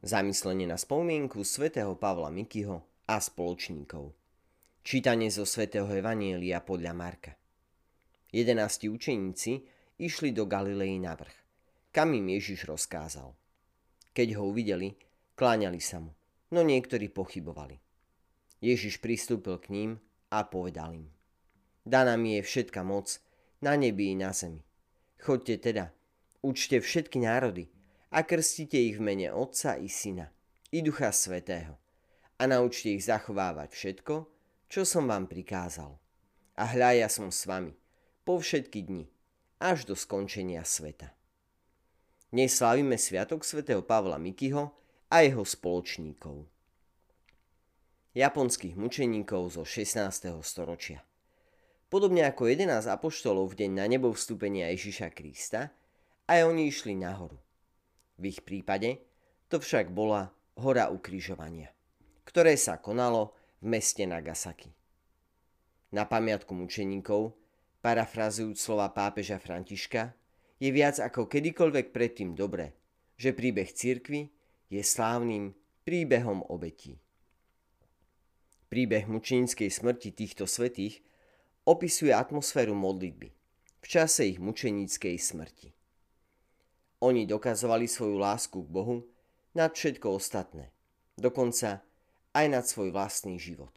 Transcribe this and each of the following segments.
Zamyslenie na spomienku svätého Pavla Mikyho a spoločníkov. Čítanie zo svätého Evanielia podľa Marka. Jedenácti učeníci išli do Galilei na vrch, kam im Ježiš rozkázal. Keď ho uvideli, kláňali sa mu, no niektorí pochybovali. Ježiš pristúpil k ním a povedal im. Daná mi je všetka moc na nebi i na zemi. Chodte teda, učte všetky národy, a krstite ich v mene Otca i Syna i Ducha Svetého a naučte ich zachovávať všetko, čo som vám prikázal. A hľa ja som s vami po všetky dni, až do skončenia sveta. Dnes slávime Sviatok svätého Pavla Mikyho a jeho spoločníkov. Japonských mučeníkov zo 16. storočia. Podobne ako 11 apoštolov v deň na nebo vstúpenia Ježiša Krista, aj oni išli nahoru v ich prípade to však bola hora ukrižovania, ktoré sa konalo v meste Nagasaki. Na pamiatku mučeníkov, parafrazujúc slova pápeža Františka, je viac ako kedykoľvek predtým dobré, že príbeh cirkvy je slávnym príbehom obetí. Príbeh mučeníckej smrti týchto svetých opisuje atmosféru modlitby v čase ich mučeníckej smrti. Oni dokazovali svoju lásku k Bohu nad všetko ostatné, dokonca aj nad svoj vlastný život.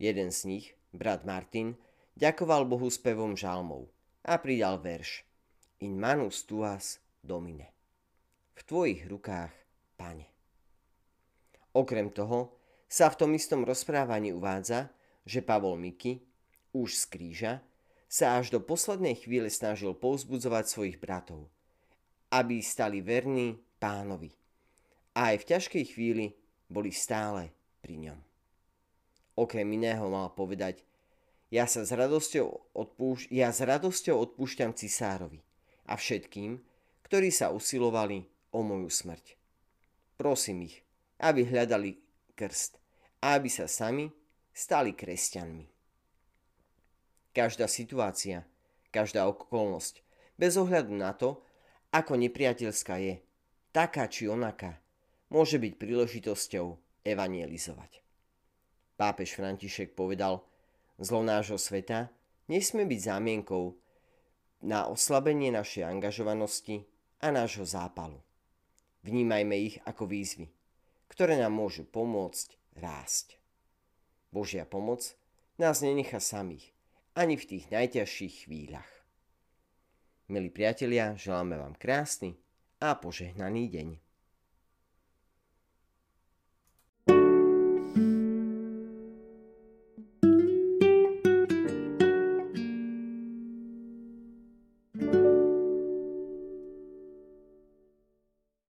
Jeden z nich, brat Martin, ďakoval Bohu spevom žalmov a pridal verš In manus tuas domine. V tvojich rukách, pane. Okrem toho sa v tom istom rozprávaní uvádza, že Pavol Miky, už z kríža, sa až do poslednej chvíle snažil povzbudzovať svojich bratov – aby stali verní pánovi. A aj v ťažkej chvíli boli stále pri ňom. Okrem iného mal povedať, ja, sa s radosťou odpúšť, ja s radosťou odpúšťam cisárovi a všetkým, ktorí sa usilovali o moju smrť. Prosím ich, aby hľadali krst a aby sa sami stali kresťanmi. Každá situácia, každá okolnosť, bez ohľadu na to, ako nepriateľská je, taká či onaká, môže byť príležitosťou evangelizovať. Pápež František povedal, zlo nášho sveta nesmie byť zámienkou na oslabenie našej angažovanosti a nášho zápalu. Vnímajme ich ako výzvy, ktoré nám môžu pomôcť rásť. Božia pomoc nás nenechá samých, ani v tých najťažších chvíľach. Milí priatelia, želáme vám krásny a požehnaný deň.